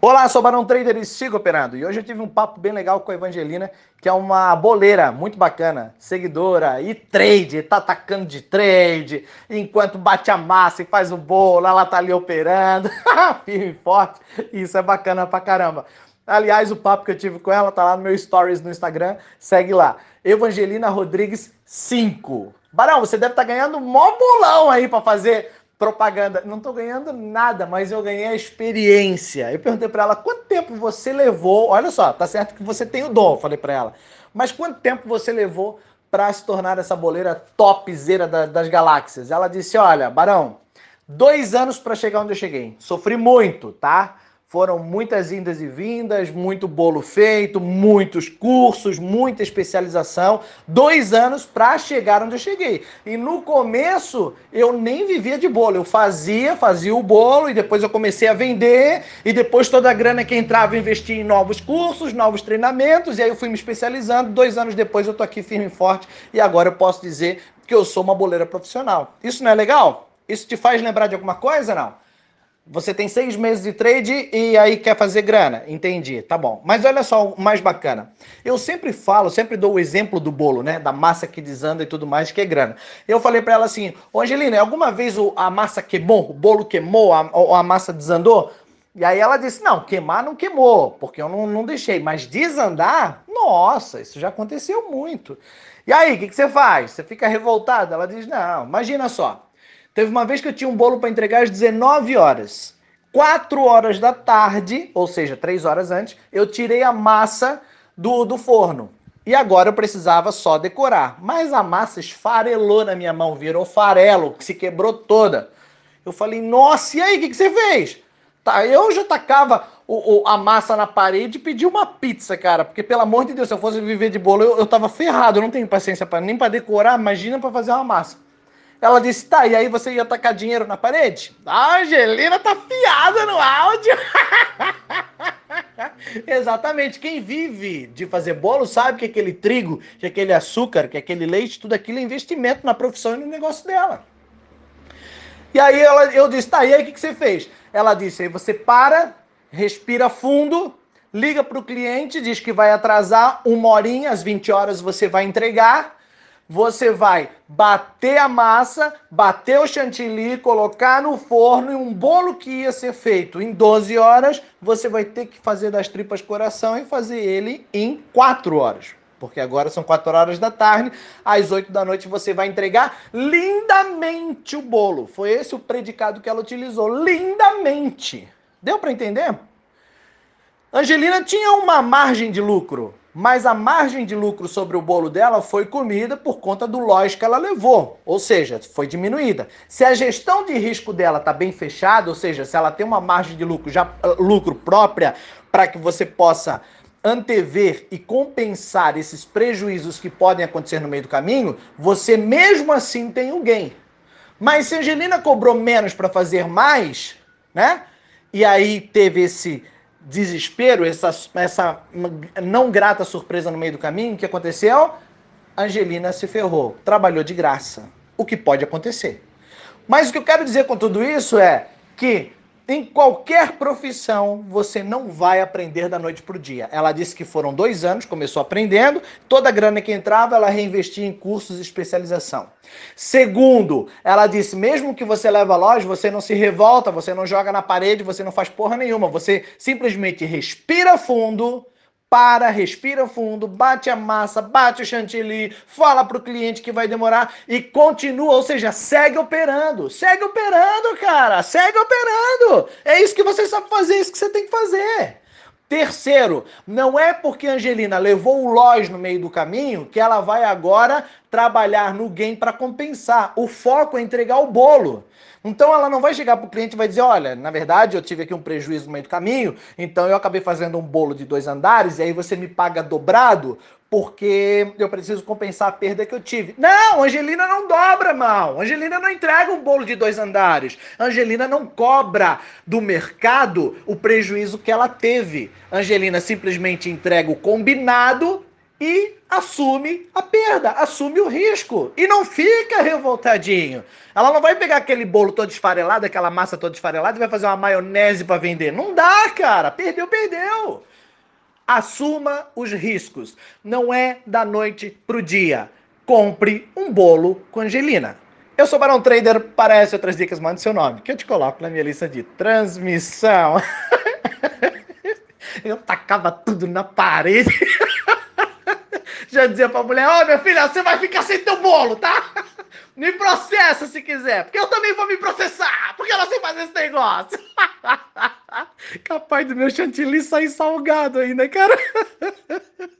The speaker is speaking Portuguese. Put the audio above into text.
Olá, sou o Barão Trader e sigo operando. E hoje eu tive um papo bem legal com a Evangelina, que é uma boleira muito bacana, seguidora e trade, tá atacando de trade, enquanto bate a massa e faz o bolo, ela tá ali operando, firme e forte. Isso é bacana pra caramba. Aliás, o papo que eu tive com ela tá lá no meu stories no Instagram, segue lá. Evangelina Rodrigues 5. Barão, você deve estar tá ganhando mó bolão aí para fazer propaganda. Não estou ganhando nada, mas eu ganhei a experiência. Eu perguntei para ela quanto tempo você levou. Olha só, tá certo que você tem o dom, falei para ela. Mas quanto tempo você levou para se tornar essa boleira topzera da, das galáxias? Ela disse: Olha, Barão, dois anos para chegar onde eu cheguei. Sofri muito, tá? Foram muitas indas e vindas, muito bolo feito, muitos cursos, muita especialização. Dois anos para chegar onde eu cheguei. E no começo eu nem vivia de bolo. Eu fazia, fazia o bolo e depois eu comecei a vender. E depois toda a grana que entrava eu investia em novos cursos, novos treinamentos. E aí eu fui me especializando. Dois anos depois eu tô aqui firme e forte. E agora eu posso dizer que eu sou uma boleira profissional. Isso não é legal? Isso te faz lembrar de alguma coisa, não? Você tem seis meses de trade e aí quer fazer grana. Entendi, tá bom. Mas olha só o mais bacana. Eu sempre falo, sempre dou o exemplo do bolo, né? Da massa que desanda e tudo mais, que é grana. Eu falei para ela assim: Ô Angelina, alguma vez a massa queimou? O bolo queimou? A, a massa desandou? E aí ela disse: Não, queimar não queimou, porque eu não, não deixei. Mas desandar, nossa, isso já aconteceu muito. E aí, o que, que você faz? Você fica revoltada? Ela diz: Não, imagina só. Teve uma vez que eu tinha um bolo para entregar às 19 horas. 4 horas da tarde, ou seja, 3 horas antes, eu tirei a massa do, do forno. E agora eu precisava só decorar. Mas a massa esfarelou na minha mão, virou farelo, que se quebrou toda. Eu falei, nossa, e aí, o que, que você fez? Tá, eu já tacava o, o, a massa na parede e pedi uma pizza, cara. Porque, pelo amor de Deus, se eu fosse viver de bolo, eu, eu tava ferrado. Eu não tenho paciência para nem para decorar, imagina para fazer uma massa. Ela disse, tá, e aí você ia tacar dinheiro na parede? A Angelina tá fiada no áudio. Exatamente. Quem vive de fazer bolo sabe que aquele trigo, que aquele açúcar, que aquele leite, tudo aquilo é investimento na profissão e no negócio dela. E aí ela, eu disse, tá, e aí o que, que você fez? Ela disse, aí você para, respira fundo, liga para o cliente, diz que vai atrasar uma horinha, às 20 horas você vai entregar você vai bater a massa, bater o chantilly, colocar no forno e um bolo que ia ser feito em 12 horas, você vai ter que fazer das tripas coração e fazer ele em 4 horas. Porque agora são 4 horas da tarde, às 8 da noite você vai entregar lindamente o bolo. Foi esse o predicado que ela utilizou, lindamente. Deu para entender? Angelina tinha uma margem de lucro mas a margem de lucro sobre o bolo dela foi comida por conta do loss que ela levou, ou seja, foi diminuída. Se a gestão de risco dela está bem fechada, ou seja, se ela tem uma margem de lucro já ah, lucro própria para que você possa antever e compensar esses prejuízos que podem acontecer no meio do caminho, você mesmo assim tem um gain. Mas se a Angelina cobrou menos para fazer mais, né? E aí teve esse desespero, essa, essa não grata surpresa no meio do caminho, o que aconteceu? Angelina se ferrou, trabalhou de graça. O que pode acontecer. Mas o que eu quero dizer com tudo isso é que em qualquer profissão, você não vai aprender da noite para o dia. Ela disse que foram dois anos, começou aprendendo, toda a grana que entrava, ela reinvestia em cursos de especialização. Segundo, ela disse: mesmo que você leve a loja, você não se revolta, você não joga na parede, você não faz porra nenhuma, você simplesmente respira fundo para, respira fundo, bate a massa, bate o chantilly, fala para o cliente que vai demorar e continua, ou seja, segue operando, segue operando, cara, segue operando. É isso que você sabe fazer, é isso que você tem que fazer. Terceiro, não é porque Angelina levou o loja no meio do caminho que ela vai agora trabalhar no game para compensar. O foco é entregar o bolo. Então ela não vai chegar para o cliente e vai dizer: olha, na verdade eu tive aqui um prejuízo no meio do caminho, então eu acabei fazendo um bolo de dois andares e aí você me paga dobrado porque eu preciso compensar a perda que eu tive. Não, Angelina não dobra, mal. Angelina não entrega um bolo de dois andares. Angelina não cobra do mercado o prejuízo que ela teve. Angelina simplesmente entrega o combinado e assume a perda, assume o risco e não fica revoltadinho. Ela não vai pegar aquele bolo todo esfarelado, aquela massa toda esfarelada e vai fazer uma maionese para vender. Não dá, cara. Perdeu, perdeu. Assuma os riscos. Não é da noite pro dia. Compre um bolo com Angelina. Eu sou Barão Trader, para essas outras dicas, mande seu nome, que eu te coloco na minha lista de transmissão. eu tacava tudo na parede. Já dizia pra mulher, ó, oh, minha filha, você vai ficar sem teu bolo, tá? Me processa se quiser, porque eu também vou me processar, porque ela sei fazer esse negócio. Capaz do meu chantilly sair salgado ainda, cara.